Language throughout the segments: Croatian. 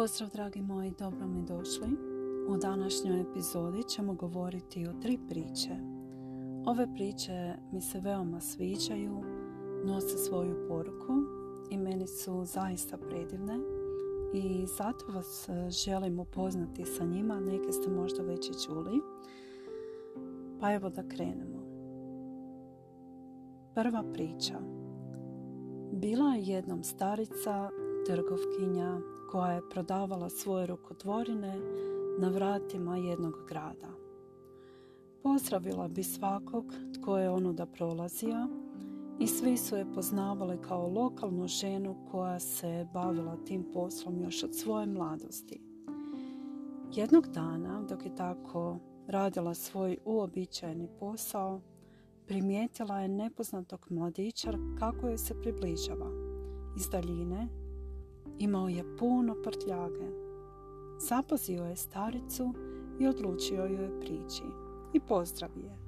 Pozdrav dragi moji, dobro mi došli. U današnjoj epizodi ćemo govoriti o tri priče. Ove priče mi se veoma sviđaju, nose svoju poruku i meni su zaista predivne i zato vas želim upoznati sa njima, neke ste možda već i čuli. Pa evo da krenemo. Prva priča. Bila je jednom starica, trgovkinja, koja je prodavala svoje rukotvorine na vratima jednog grada. Pozdravila bi svakog tko je onuda prolazio i svi su je poznavali kao lokalnu ženu koja se bavila tim poslom još od svoje mladosti. Jednog dana, dok je tako radila svoj uobičajeni posao, primijetila je nepoznatog mladića kako joj se približava. Iz daljine Imao je puno prtljage. Zapazio je staricu i odlučio joj prići i pozdravi je.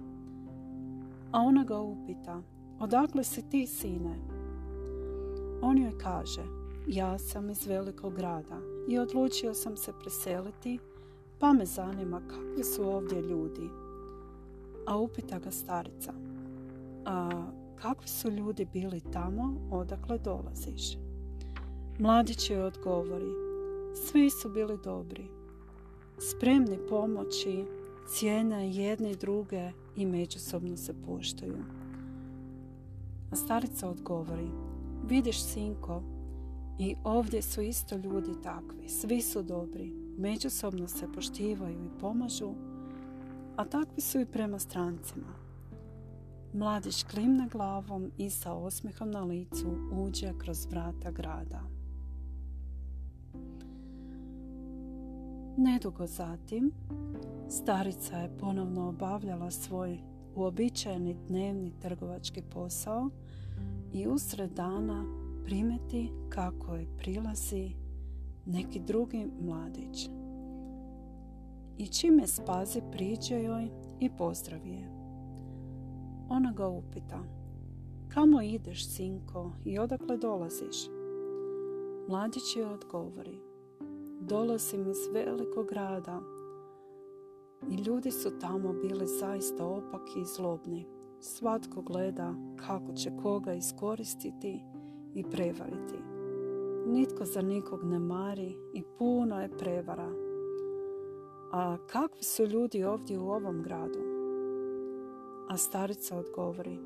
A ona ga upita, odakle si ti sine? On joj kaže, ja sam iz velikog grada i odlučio sam se preseliti, pa me zanima kakvi su ovdje ljudi. A upita ga starica, a kakvi su ljudi bili tamo odakle dolaziš? Mladić joj odgovori, svi su bili dobri, spremni pomoći, cijene jedne i druge i međusobno se poštuju. A starica odgovori, vidiš sinko, i ovdje su isto ljudi takvi, svi su dobri, međusobno se poštivaju i pomažu, a takvi su i prema strancima. Mladić klimne glavom i sa osmehom na licu uđe kroz vrata grada. Nedugo zatim, starica je ponovno obavljala svoj uobičajeni dnevni trgovački posao i usred dana primeti kako je prilazi neki drugi mladić. I čim je spazi priđe joj i pozdravi je. Ona ga upita, kamo ideš sinko i odakle dolaziš? Mladić joj odgovori, dolazim iz velikog grada i ljudi su tamo bili zaista opaki i zlobni. Svatko gleda kako će koga iskoristiti i prevariti. Nitko za nikog ne mari i puno je prevara. A kakvi su ljudi ovdje u ovom gradu? A starica odgovori,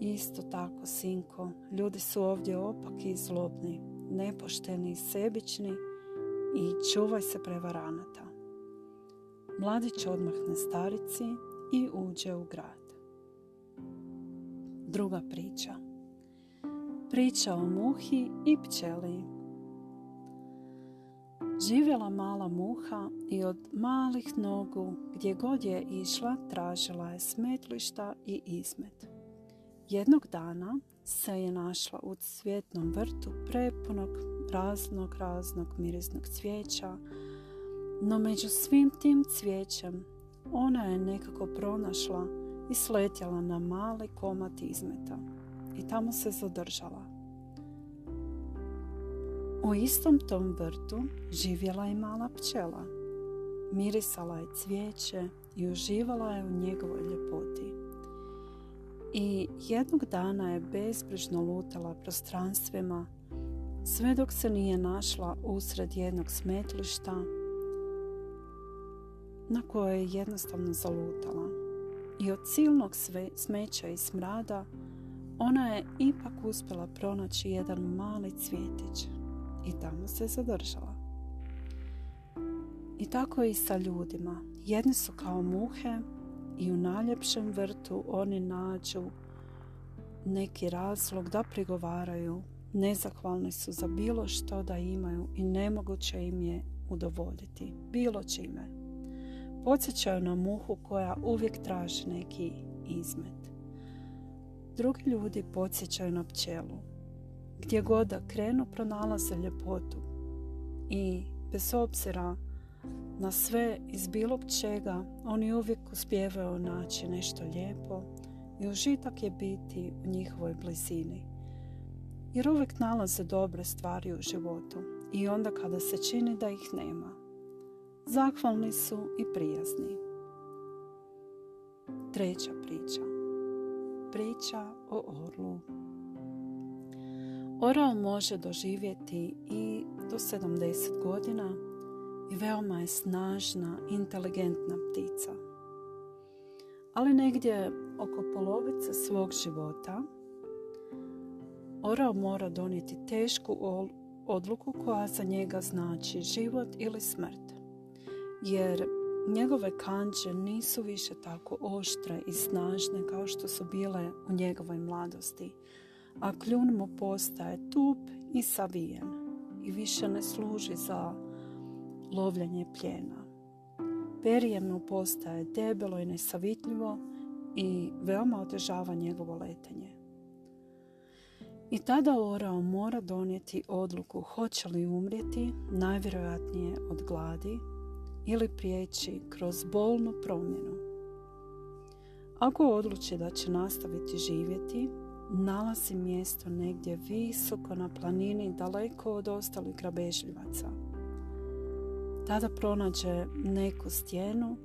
isto tako, sinko, ljudi su ovdje opaki i zlobni, nepošteni i sebični i čuvaj se prevaranata. Mladić odmahne starici i uđe u grad. Druga priča. Priča o muhi i pčeli. Živjela mala muha i od malih nogu gdje god je išla tražila je smetlišta i izmet. Jednog dana se je našla u cvjetnom vrtu prepunog raznog raznog mirisnog cvijeća, no među svim tim cvijećem ona je nekako pronašla i sletjela na mali komad izmeta i tamo se zadržala. U istom tom vrtu živjela je mala pčela. Mirisala je cvijeće i uživala je u njegovoj ljepoti. I jednog dana je bezbrižno lutala prostranstvima sve dok se nije našla usred jednog smetlišta na koje je jednostavno zalutala. I od silnog smeća i smrada ona je ipak uspjela pronaći jedan mali cvjetić i tamo se zadržala. I tako i sa ljudima. Jedni su kao muhe i u najljepšem vrtu oni nađu neki razlog da prigovaraju Nezahvalni su za bilo što da imaju i nemoguće im je udovoljiti, bilo čime. Podsjećaju na muhu koja uvijek traži neki izmet. Drugi ljudi podsjećaju na pčelu. Gdje god da krenu pronalaze ljepotu i bez obzira na sve iz bilo čega oni uvijek uspijevaju naći nešto lijepo i užitak je biti u njihovoj blizini jer uvijek nalaze dobre stvari u životu i onda kada se čini da ih nema. Zahvalni su i prijazni. Treća priča. Priča o orlu. Orao može doživjeti i do 70 godina i veoma je snažna, inteligentna ptica. Ali negdje oko polovice svog života Orao mora donijeti tešku odluku koja za njega znači život ili smrt. Jer njegove kanđe nisu više tako oštre i snažne kao što su bile u njegovoj mladosti, a kljun mu postaje tup i savijen i više ne služi za lovljanje pljena. Perije mu postaje debelo i nesavitljivo i veoma otežava njegovo letenje. I tada Orao mora donijeti odluku hoće li umrijeti, najvjerojatnije od gladi, ili prijeći kroz bolnu promjenu. Ako odluči da će nastaviti živjeti, nalazi mjesto negdje visoko na planini daleko od ostalih grabežljivaca. Tada pronađe neku stijenu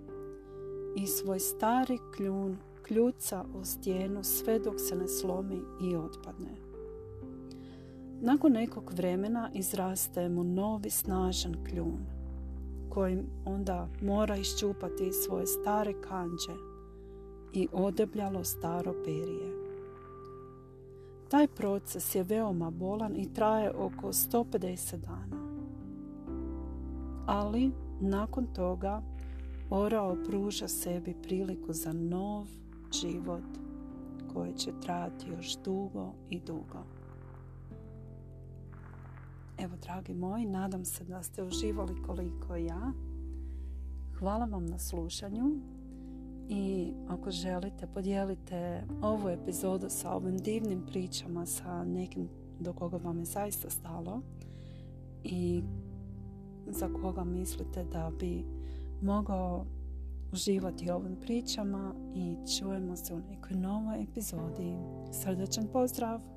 i svoj stari kljun kljuca u stijenu sve dok se ne slomi i otpadne. Nakon nekog vremena izraste mu novi snažan kljun kojim onda mora iščupati svoje stare kanđe i odebljalo staro perije. Taj proces je veoma bolan i traje oko 150 dana. Ali nakon toga Orao pruža sebi priliku za nov život koji će trajati još dugo i dugo. Evo, dragi moji, nadam se da ste uživali koliko ja. Hvala vam na slušanju i ako želite podijelite ovu epizodu sa ovim divnim pričama sa nekim do koga vam je zaista stalo i za koga mislite da bi mogao uživati ovim pričama i čujemo se u nekoj novoj epizodi. Srdečan pozdrav!